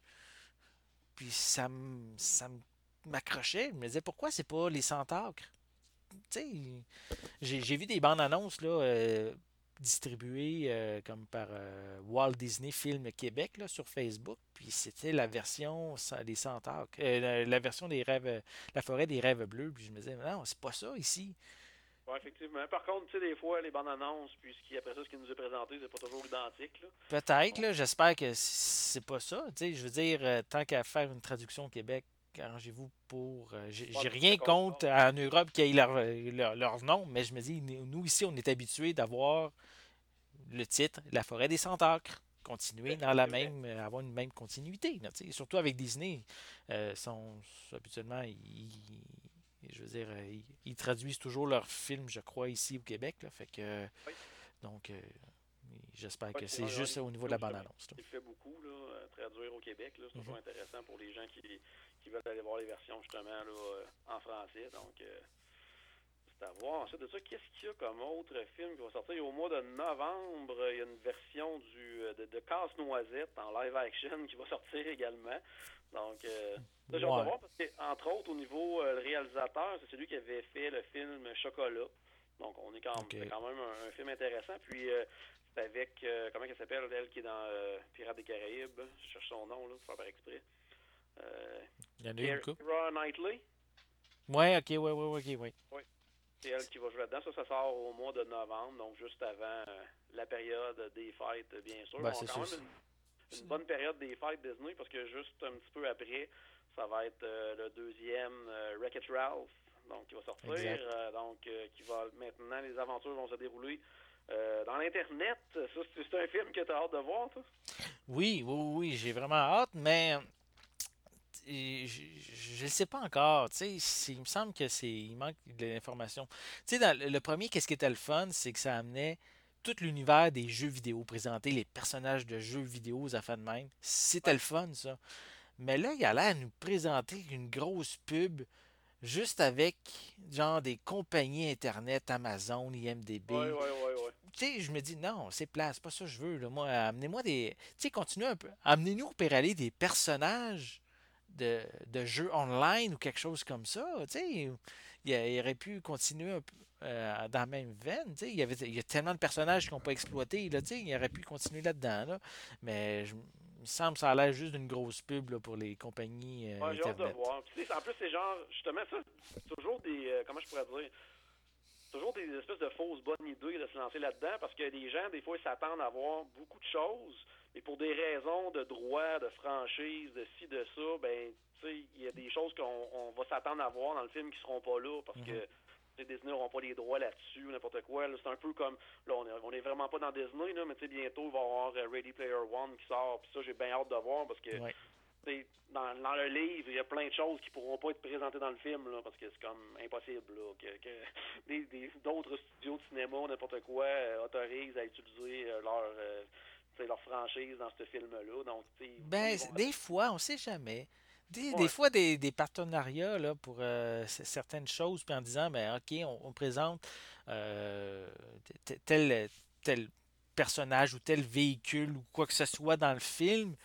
S1: Puis ça me- ça m'accrochait. Je me disais, pourquoi c'est pas les centaures? Tu sais, j'ai j'ai vu des bandes annonces là, euh, distribuées euh, comme par euh, Walt Disney Film Québec là, sur Facebook. Puis c'était la version des centaures, euh, la, la version des rêves, la forêt des rêves bleus. Puis je me disais, non, c'est pas ça ici.
S2: Ouais, effectivement. Par contre, tu sais, des fois, les bandes annonces, puis ce qui, après ça, ce qui nous est présenté, c'est pas toujours identique.
S1: Peut-être, là, j'espère que c'est pas ça. Tu sais, je veux dire, tant qu'à faire une traduction au Québec, arrangez-vous pour. euh, j'ai rien
S2: c'est
S1: contre en Europe qu'ils aient leur, leur, leur nom, mais je me dis, nous ici, on est habitués d'avoir le titre La forêt des centaures. Continuer dans la même, euh, avoir une même continuité. là, surtout avec Disney, euh, sont habituellement, ils, je veux dire, euh, ils, ils traduisent toujours leurs films, je crois, ici au Québec. Là, fait que,
S2: Oui.
S1: donc, euh, j'espère que
S2: c'est
S1: c'est juste au niveau de la bande-annonce.
S2: Il fait beaucoup, là, euh, traduire au Québec. C'est toujours
S1: Mhm.
S2: intéressant pour les gens qui, qui veulent aller voir les versions, justement, là, euh, en français. Donc, euh, c'est à voir. Ensuite de ça, qu'est-ce qu'il y a comme autre film qui va sortir? Au mois de novembre, il y a une version du, euh, de, de Casse-Noisette en live action qui va sortir également. Donc, euh, ça, j'ai hâte de
S1: Ouais.
S2: voir parce que, entre autres, au niveau euh, réalisateur, c'est celui qui avait fait le film Chocolat. Donc, on est quand,
S1: Ok.
S2: c'est quand même un, un film intéressant. Puis, euh, c'est avec, euh, comment elle s'appelle, elle qui est dans Pirates des Caraïbes? Je cherche son nom, là, pour faire par exprès. Euh,
S1: Il y en a eu.
S2: Keira Knightley.
S1: Ouais, ok, ouais, ouais, ok, ouais.
S2: C'est elle qui va jouer là-dedans. Ça, ça sort au mois de novembre, donc juste avant euh, la période des fêtes, bien sûr.
S1: Ben, c'est
S2: quand
S1: sûr,
S2: même une, une bonne période des fêtes Disney parce que juste un petit peu après, ça va être euh, le deuxième euh, Wreck-It Ralph, donc qui va sortir. Euh, donc, euh, qui va maintenant, les aventures vont se dérouler euh, dans l'Internet. Ça, c'est un film que tu as hâte de voir, toi?
S1: Oui, oui, oui, oui, j'ai vraiment hâte, mais je ne sais pas encore. Tu sais, il me semble que c'est il manque de l'information. Tu sais, dans le premier, qu'est-ce qui était le fun, c'est que ça amenait tout l'univers des jeux vidéo, présenter les personnages de jeux vidéo aux affaires de même. C'était le fun, ça. Mais là, il a l'air nous présenter une grosse pub juste avec genre des compagnies Internet, Amazon, IMDB.
S2: Oui, oui, oui, oui.
S1: Tu sais, je me dis, non, c'est plat, c'est pas ça que je veux. Là. Moi, amenez-moi des. Tu sais, continuez un peu. Amenez-nous au aller des personnages de, de jeux online ou quelque chose comme ça. Il, aurait pu continuer un peu euh, dans la même veine. Tu sais, il y, avait, il y a tellement de personnages qui n'ont pas exploité. Là, tu sais, il aurait pu continuer là-dedans. Là. Mais je, il me semble que ça a l'air juste d'une grosse pub là, pour les compagnies euh,
S2: Ouais, j'ai hâte de voir. Puis, en plus, c'est genre, justement, ça, c'est toujours des, euh, comment je pourrais dire, toujours des espèces de fausses bonnes idées de se lancer là-dedans parce que les gens, des fois, ils s'attendent à voir beaucoup de choses, mais pour des raisons de droit, de franchise, de ci, de ça, ben, tu sais, il y a des choses qu'on on va s'attendre à voir dans le film qui seront pas là parce que tu sais, Disney n'auront pas les droits là-dessus ou n'importe quoi. là. C'est un peu comme, là, on est, on est vraiment pas dans Disney, là, mais tu sais, bientôt, il va y avoir euh, Ready Player One qui sort, puis ça, j'ai bien hâte de voir parce que
S1: Ouais.
S2: Dans, dans le livre, il y a plein de choses qui pourront pas être présentées dans le film, là, parce que c'est comme impossible là, que, que des- des- d'autres studios de cinéma, n'importe quoi, euh, autorisent à utiliser euh, leur, euh, leur franchise dans ce film-là. Donc,
S1: Ben,
S2: vont-
S1: des fois, on sait jamais. Des,
S2: Ouais.
S1: des fois, des, des partenariats là, pour euh, certaines choses, puis en disant, ben, OK, on, on présente euh, tel, tel personnage ou tel véhicule ou quoi que ce soit dans le film,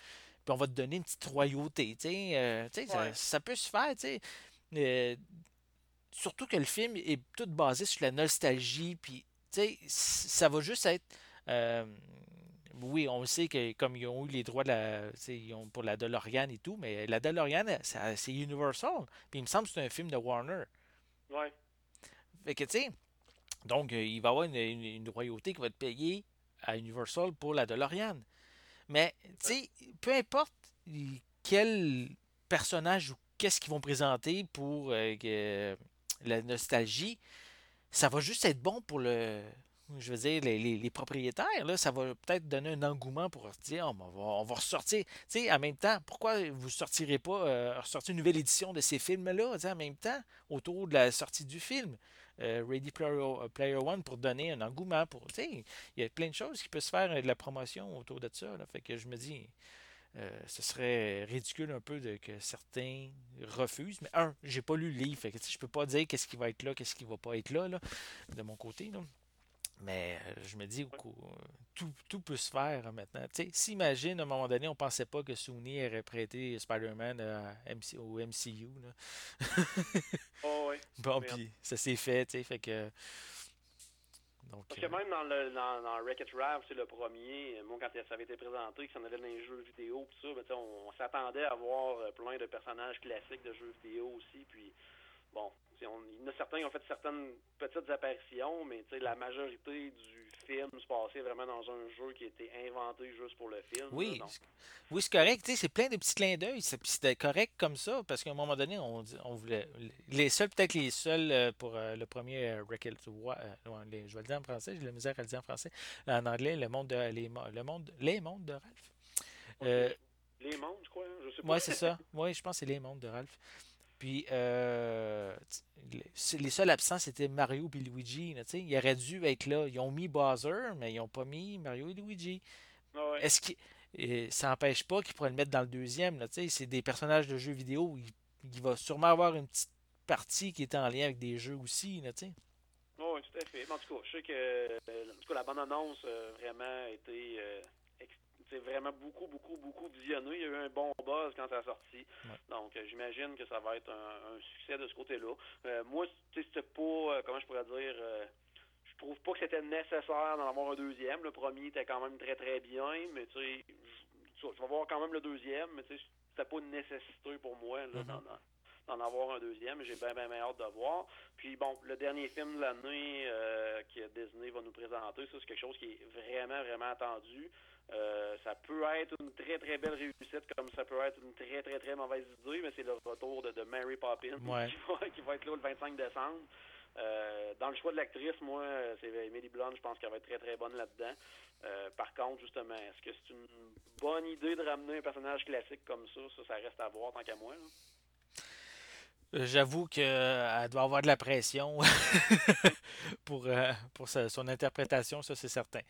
S1: puis on va te donner une petite royauté. euh, ça, peut se faire. Euh, surtout que le film est tout basé sur la nostalgie, puis ça va juste être. euh, oui, on sait que comme ils ont eu les droits de la, ils ont pour la DeLorean et tout, mais la DeLorean, c'est Universal. Puis il me semble que c'est un film de Warner.
S2: Ouais.
S1: Fait que, tu sais, donc euh, il va y avoir une, une- une royauté qui va te payer à Universal pour la DeLorean. Mais, tu sais, peu importe quel personnage ou qu'est-ce qu'ils vont présenter pour euh, la nostalgie, ça va juste être bon pour le, je veux dire, les, propriétaires, là, ça va peut-être donner un engouement pour dire on, va, ressortir. Tu sais, en même temps, pourquoi vous ne sortirez pas, euh, ressortir une nouvelle édition de ces films-là, en même temps, autour de la sortie du film? Euh, Ready euh, Player, One pour donner un engouement. Pour, il y a plein de choses qui peuvent se faire de la promotion autour de ça. Là, fait que je me dis, ce serait ridicule un peu que certains refusent. Mais un, j'ai pas lu le livre, fait que je peux pas dire qu'est-ce qui va être là, qu'est-ce qui va pas être là, là de mon côté. Là. Mais euh, je me dis, tout, tout peut se faire maintenant. Tu sais, s'imagine, à un moment donné, on pensait pas que Sony aurait prêté Spider-Man au MCU.
S2: oh, oui.
S1: Bon, puis ça s'est fait, tu sais, fait que...
S2: Donc, Parce que euh, même dans le dans, dans Wreck-It Ralph, c'est le premier, moi quand ça avait été présenté, que ça en allait dans les jeux vidéo, tout ça, ben, on, on s'attendait à voir euh, plein de personnages classiques de jeux vidéo aussi, puis bon, on, il y en a certains qui ont fait certaines petites apparitions, mais la majorité du film se passait vraiment dans un jeu qui a été inventé juste pour le film.
S1: Oui, oui c'est correct. C'est plein de petits clins d'œil. C'était correct comme ça, parce qu'à un moment donné, on, on voulait. Les seuls, peut-être les seuls euh, pour euh, le premier euh, je vais le dire en français, j'ai la misère à le dire en français. En anglais, le monde de, les, le monde, les mondes de Ralph.
S2: les mondes, je crois. Hein, je sais
S1: pas. Oui, c'est ça. Oui, je pense que c'est les mondes de Ralph. Puis, euh, les seuls absents, c'était Mario et Luigi. Là, ils auraient dû être là. Ils ont mis Bowser, mais ils n'ont pas mis Mario et Luigi.
S2: Ah
S1: Est-ce que ça n'empêche pas qu'ils pourraient le mettre dans le deuxième. C'est des personnages de jeux vidéo. Il, il, va sûrement avoir une petite partie qui est en lien avec des jeux aussi. Là,
S2: oui, tout à fait. en tout cas, je sais que euh, en tout cas, la bonne annonce a vraiment été euh, vraiment beaucoup, beaucoup, beaucoup visionné. Il y a eu un bon buzz quand ça a sorti. Donc, euh, j'imagine que ça va être un, succès de ce côté-là. Euh, moi, c'était pas, euh, comment je pourrais dire, je trouve pas que c'était nécessaire d'en avoir un deuxième. Le premier était quand même très, très bien, mais tu sais, je vais voir quand même le deuxième, mais tu sais, c'était pas une nécessité pour moi là, mm-hmm. d'en avoir un deuxième. J'ai bien, bien, hâte de voir. Puis bon, le dernier film de l'année que Disney va nous présenter, ça c'est quelque chose qui est vraiment, vraiment attendu. Euh, ça peut être une très très belle réussite comme ça peut être une très très très mauvaise idée, mais c'est le retour de, Mary Poppins qui, va, être là le 25 décembre. Euh, dans le choix de l'actrice, moi, c'est Emily Blunt, je pense qu'elle va être très très bonne là-dedans. Euh, par contre, justement, est-ce que c'est une bonne idée de ramener un personnage classique comme ça? Ça, ça reste à voir tant qu'à moi.
S1: J'avoue qu'elle doit avoir de la pression pour, pour son interprétation, ça c'est certain.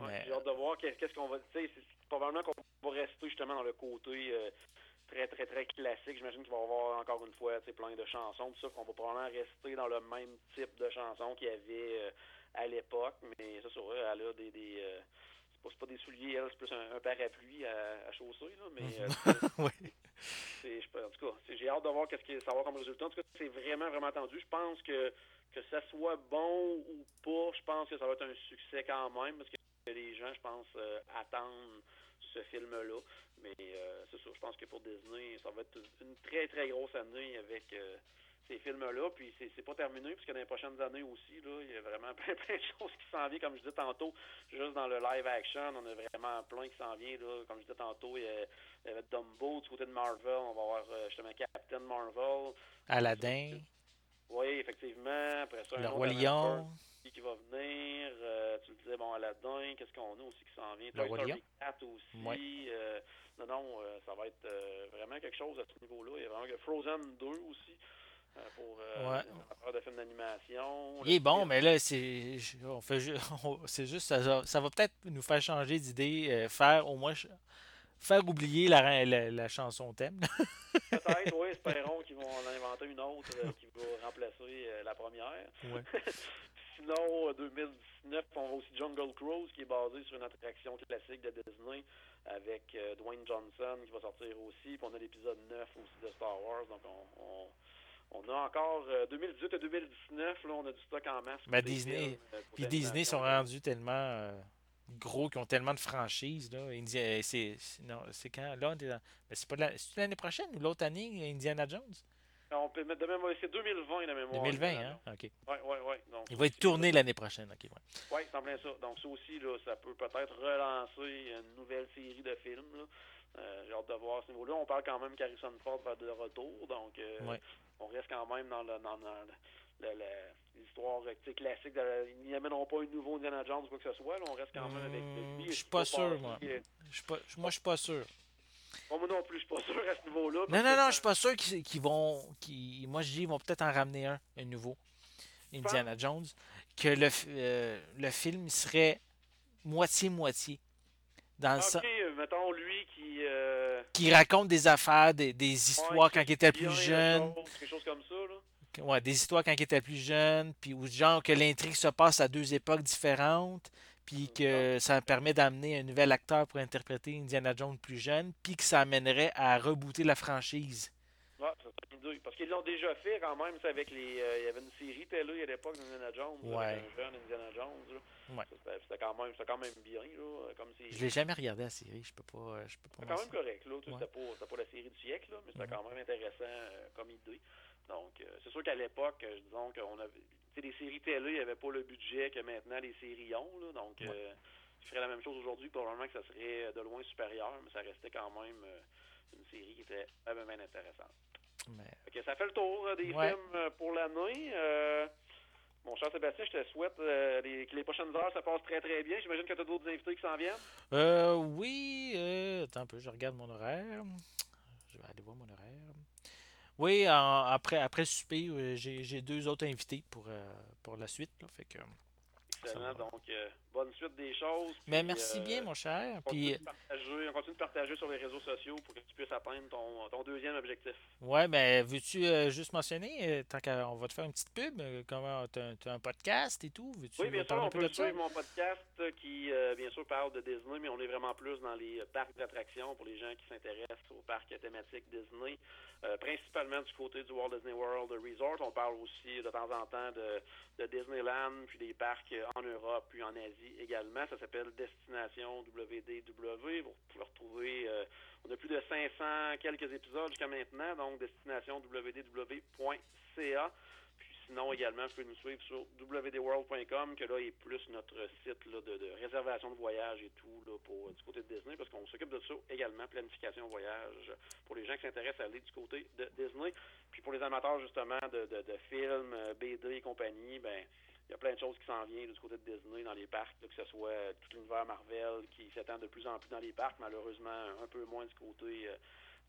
S2: J'ai hâte de voir qu'est-ce qu'on va. C'est probablement qu'on va rester justement dans le côté euh, très, très, très classique. J'imagine qu'il va y avoir encore une fois plein de chansons, tout ça, qu'on va probablement rester dans le même type de chansons qu'il y avait euh, à l'époque. Mais ça, c'est elle a des. des euh, c'est pas, des souliers, elle, c'est plus un, parapluie à, chausser, là, mais oui. en tout cas, j'ai hâte de voir qu'est-ce que ça va avoir comme résultat. En tout cas, c'est vraiment, vraiment attendu. Je pense que que ça soit bon ou pas, je pense que ça va être un succès quand même, parce que les gens, je pense, euh, attendent ce film-là. Mais euh, c'est sûr, je pense que pour Disney, ça va être une très, très grosse année avec euh, ces films-là. Puis c'est, pas terminé, puisque dans les prochaines années aussi, là, il y a vraiment plein, plein de choses qui s'en viennent. Comme je disais tantôt, juste dans le live action, on a vraiment plein qui s'en vient. Là. Comme je disais tantôt, il y, a, Dumbo du côté de Marvel. On va avoir justement Captain Marvel.
S1: Aladdin.
S2: Oui, effectivement. Après ça,
S1: le Roi Lion
S2: qui va venir. Euh, tu le disais, bon, Aladdin, qu'est-ce qu'on a aussi qui s'en vient?
S1: Toy Story
S2: 4 aussi. Euh, non, non, euh, ça va être vraiment quelque chose à ce niveau-là. Il y a vraiment Frozen 2 aussi. pour ouais. de films d'animation.
S1: Il est bon, mais là, c'est on fait c'est juste ça, ça va peut-être nous faire changer d'idée, faire au moins faire oublier la, la, chanson thème.
S2: Peut-être, oui, espérons qu'ils vont en inventer une autre qui va remplacer la première.
S1: Ouais.
S2: Sinon, 2019, on a aussi Jungle Cruise qui est basé sur une attraction classique de Disney avec euh, Dwayne Johnson qui va sortir aussi. Puis on a l'épisode 9 aussi de Star Wars. Donc on, on, a encore 2018 euh, et 2019, là, on a du stock en masse.
S1: Mais Disney, euh, puis Disney sont rendus tellement gros qu'ils ont tellement de franchises. Là. c'est, non, c'est quand? Là, c'est pas l'année prochaine ou l'autre année, Indiana Jones?
S2: On peut mettre de même, c'est 2020 la mémoire.
S1: 2020, hein? OK.
S2: Oui, oui, oui.
S1: Il va être tourné l'année prochaine, OK.
S2: Oui, ouais, semble ça. Donc, ça aussi, là, ça peut peut-être relancer une nouvelle série de films. Là. Euh, j'ai hâte de voir à ce niveau-là. On parle quand même qu'Harrison Ford va de retour, donc euh, on reste quand même dans, le, dans, l'histoire classique. De, ils n'amèneront pas un nouveau Indiana Jones ou quoi que ce soit. on reste quand même avec
S1: lui. Hmm, je suis pas sûr, moi. Moi, je suis pas sûr.
S2: Moi non plus, je suis pas sûr à ce niveau-là.
S1: Non, non, non, je suis pas sûr qu'ils vont. moi, je dis qu'ils vont peut-être en ramener un, un nouveau Indiana Jones. Que le, euh, le film serait moitié-moitié.
S2: Dans ok, le... mettons lui qui. Euh,
S1: qui raconte des affaires, des, des histoires quand il était plus jeune.
S2: Quelque chose comme ça, là.
S1: Ouais, des histoires quand il était plus jeune, puis ou genre que l'intrigue se passe à deux époques différentes, puis que ça permet d'amener un nouvel acteur pour interpréter Indiana Jones plus jeune, puis que ça amènerait à rebooter la franchise.
S2: Ouais, parce qu'ils l'ont déjà fait quand même, avec les. Euh, il y avait une série télé à l'époque d'Indiana Jones,
S1: ouais.
S2: un jeune Indiana Jones. Ouais. C'était quand même, quand même bien là, comme.
S1: Je l'ai jamais regardé la série, je peux pas, je peux pas.
S2: C'était quand même correct là, c'était pas, pas la série du siècle là, mais c'était quand même intéressant euh, comme idée. Donc, euh, c'est sûr qu'à l'époque, disons qu'on avait. Les séries télé, il n'y avait pas le budget que maintenant les séries ont. Là, donc, ouais. euh, je ferais la même chose aujourd'hui. Probablement que ça serait de loin supérieur, mais ça restait quand même euh, une série qui était vraiment intéressante. Mais... ça fait le tour des films pour l'année. Mon cher Sébastien, je te souhaite les, que les prochaines heures, ça passe très très bien. J'imagine que tu as d'autres invités qui s'en viennent.
S1: Euh, oui. attends un peu, je regarde mon horaire. Je vais aller voir mon horaire. Oui, après, après souper, euh, j'ai deux autres invités pour, euh, pour la suite. Là, que,
S2: Donc, euh, bonne suite des choses.
S1: Mais merci bien, mon cher.
S2: On continue, de partager, on continue de partager sur les réseaux sociaux pour que tu puisses atteindre ton, ton deuxième objectif.
S1: Ouais, mais veux-tu juste mentionner, tant qu'on va te faire une petite pub, comment tu as, un podcast et tout
S2: Oui, bien sûr, on peut suivre mon podcast qui, bien sûr, parle de Disney, mais on est vraiment plus dans les parcs d'attractions pour les gens qui s'intéressent aux parcs thématiques Disney. Euh, principalement du côté du Walt Disney World Resort. On parle aussi de temps en temps de, de, Disneyland, puis des parcs en Europe, puis en Asie également. Ça s'appelle Destination WDW. Vous pouvez retrouver, euh, on a plus de 500 quelques épisodes jusqu'à maintenant, donc destination www.ca. Sinon, également, vous pouvez nous suivre sur wdworld.com, que là est plus notre site là, de, réservation de voyage et tout là, pour, du côté de Disney, parce qu'on s'occupe de ça également, planification voyage, pour les gens qui s'intéressent à aller du côté de Disney. Puis pour les amateurs, justement, de, de, de films, euh, BD et compagnie, ben il y a plein de choses qui s'en viennent du côté de Disney dans les parcs, que ce soit tout l'univers Marvel qui s'étend de plus en plus dans les parcs, malheureusement un peu moins du côté euh,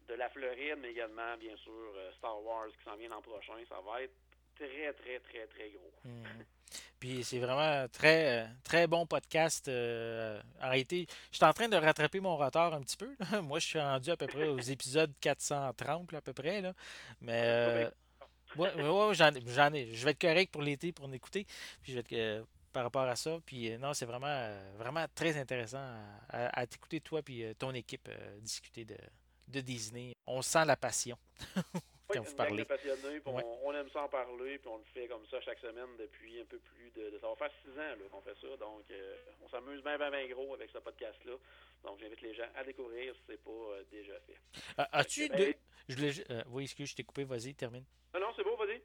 S2: de la Floride, mais également, bien sûr, euh, Star Wars qui s'en vient l'an prochain. Ça va être très, très, très, très gros.
S1: Mhm. Puis c'est vraiment un très, très bon podcast. Euh, arrêté. Je suis en train de rattraper mon retard un petit peu. Moi, je suis rendu à peu près aux épisodes 430 à peu près. Là. Mais euh, ouais, ouais, j'en, ai. Je vais être correct pour l'été pour l'écouter. Puis je vais être euh, par rapport à ça. Puis non, c'est vraiment, vraiment très intéressant à, t'écouter, toi puis ton équipe, discuter de, de Disney. On sent la passion.
S2: quand vous parlez. on, aime ça en parler, puis on le fait comme ça chaque semaine depuis un peu plus de. ça va faire six ans qu'on fait ça, donc euh, on s'amuse bien, bien, bien gros avec ce podcast-là. Donc j'invite les gens à découvrir si ce n'est pas euh, déjà fait.
S1: Ah, as-tu deux. Je voulais... Euh, oui, excuse, je t'ai coupé, vas-y, termine.
S2: Non, non, c'est beau, vas-y.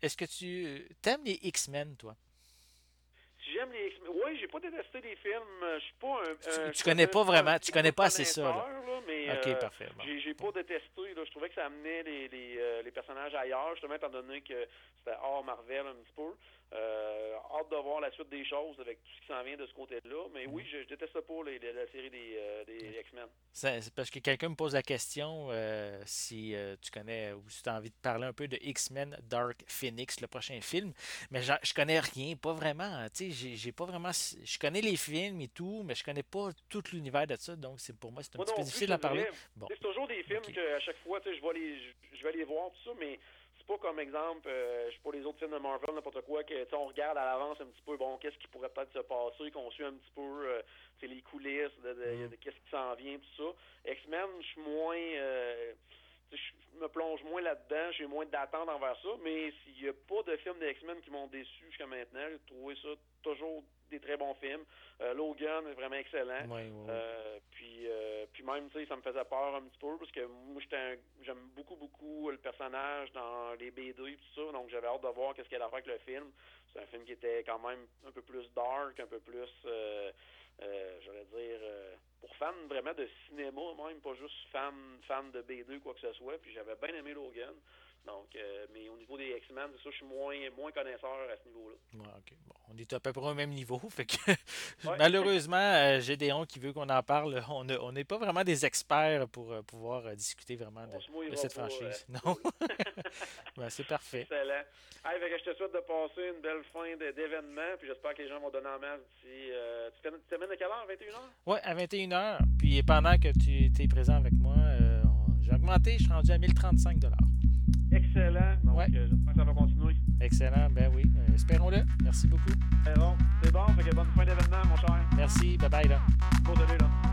S1: Est-ce que tu aimes les X-Men, toi?
S2: J'aime les. Oui, j'ai pas détesté les films. Je suis pas un.
S1: tu, connais pas vraiment, tu connais pas assez ça. Là.
S2: mais,
S1: ok, parfait.
S2: J'ai pas détesté. Là. Je trouvais que ça amenait les, les, euh, les personnages ailleurs, justement, étant donné que c'était hors Marvel un petit peu. Euh, hâte de voir la suite des choses avec tout ce qui s'en vient de ce côté-là. Mais oui, je, déteste pas les, la série des, euh, des X-Men.
S1: C'est parce que quelqu'un me pose la question euh, si tu connais ou si tu as envie de parler un peu de X-Men Dark Phoenix, le prochain film. Mais je connais rien, pas vraiment. Tu sais, j'ai pas vraiment. Je connais les films et tout, mais je connais pas tout l'univers de ça. Donc c'est pour moi, c'est un petit peu difficile d'en parler.
S2: Bon. C'est toujours des films que à chaque fois, je vais les, je vais les voir tout ça, mais c'est pas comme exemple, euh, je sais pas les autres films de Marvel, n'importe quoi, que on regarde à l'avance un petit peu, bon, qu'est-ce qui pourrait peut-être se passer, qu'on suit un petit peu euh, les coulisses de, de, mm. de, qu'est-ce qui s'en vient, tout ça. X-Men, je suis moins. Euh, je me plonge moins là-dedans, j'ai moins d'attente envers ça, mais s'il n'y a pas de films des X-Men qui m'ont déçu jusqu'à maintenant, j'ai trouvé ça toujours des très bons films. Euh, Logan est vraiment excellent. Euh, puis, euh, puis même, tu sais, ça me faisait peur un petit peu parce que moi, j'aime beaucoup, beaucoup le personnage dans les BD et tout ça, donc j'avais hâte de voir qu'est-ce qu'elle allait faire avec le film. C'est un film qui était quand même un peu plus dark, un peu plus, j'allais dire pour fans vraiment de cinéma même, pas juste fan, fan de B2 quoi que ce soit. Puis j'avais bien aimé Logan. Donc, euh, mais au niveau des X-Men, c'est ça, je suis moins, moins connaisseur à ce niveau-là.
S1: Ouais, bon, on est à peu près au même niveau. Fait que, malheureusement, euh, Gédéon qui veut qu'on en parle, on n'est pas vraiment des experts pour euh, pouvoir discuter vraiment de, cette franchise. non? ben, c'est parfait.
S2: Excellent. Hey, fait que je te souhaite de passer une belle fin d'événement. Puis j'espère que les gens vont donner en masse d'ici. tu termines à quelle heure? 21h
S1: Oui, à 21h. Puis pendant que tu es présent avec moi, j'ai augmenté, je suis rendu à 1035
S2: Excellent. Donc, euh, j'espère que ça va continuer.
S1: Excellent. Ben oui. Euh, espérons-le. Merci beaucoup.
S2: C'est bon. C'est bon. Fait que bonne fin d'événement, mon cher.
S1: Merci. Bye bye, là.
S2: Bon, là.